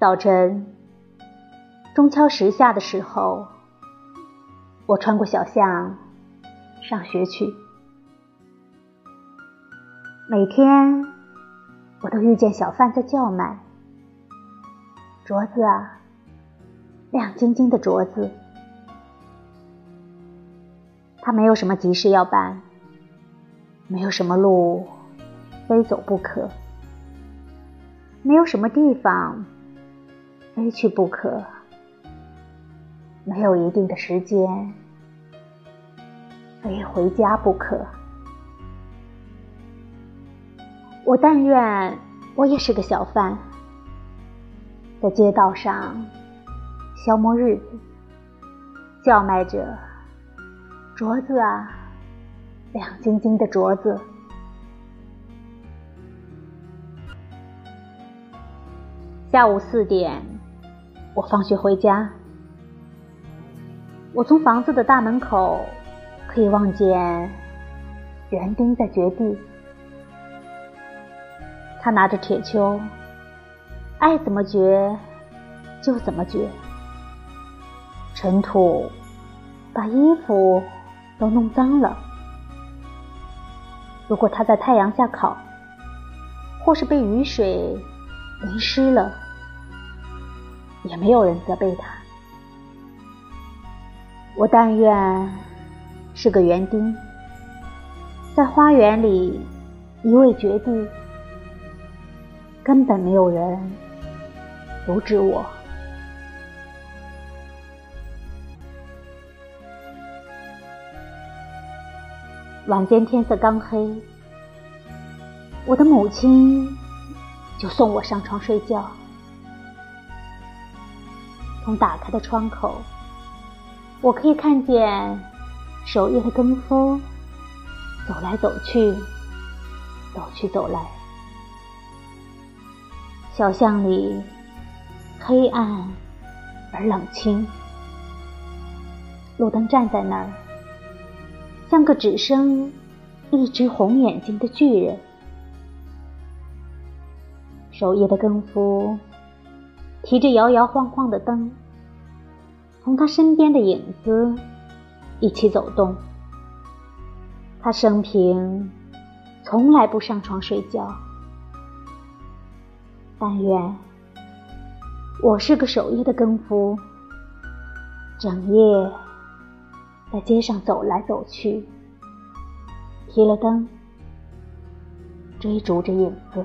早晨，中敲时下的时候，我穿过小巷上学去。每天，我都遇见小贩在叫卖：“镯子啊，亮晶晶的镯子。”他没有什么急事要办，没有什么路非走不可，没有什么地方。非去不可，没有一定的时间，非回家不可。我但愿我也是个小贩，在街道上消磨日子，叫卖着镯子啊，亮晶晶的镯子。下午四点。我放学回家，我从房子的大门口可以望见园丁在掘地，他拿着铁锹，爱怎么掘就怎么掘，尘土把衣服都弄脏了。如果他在太阳下烤，或是被雨水淋湿了。也没有人责备他。我但愿是个园丁，在花园里一味掘地，根本没有人阻止我。晚间天色刚黑，我的母亲就送我上床睡觉。从打开的窗口，我可以看见守夜的跟夫走来走去，走去走来。小巷里黑暗而冷清，路灯站在那儿，像个只生一只红眼睛的巨人。守夜的更夫。提着摇摇晃晃的灯，同他身边的影子一起走动。他生平从来不上床睡觉。但愿我是个守夜的更夫，整夜在街上走来走去，提了灯，追逐着影子。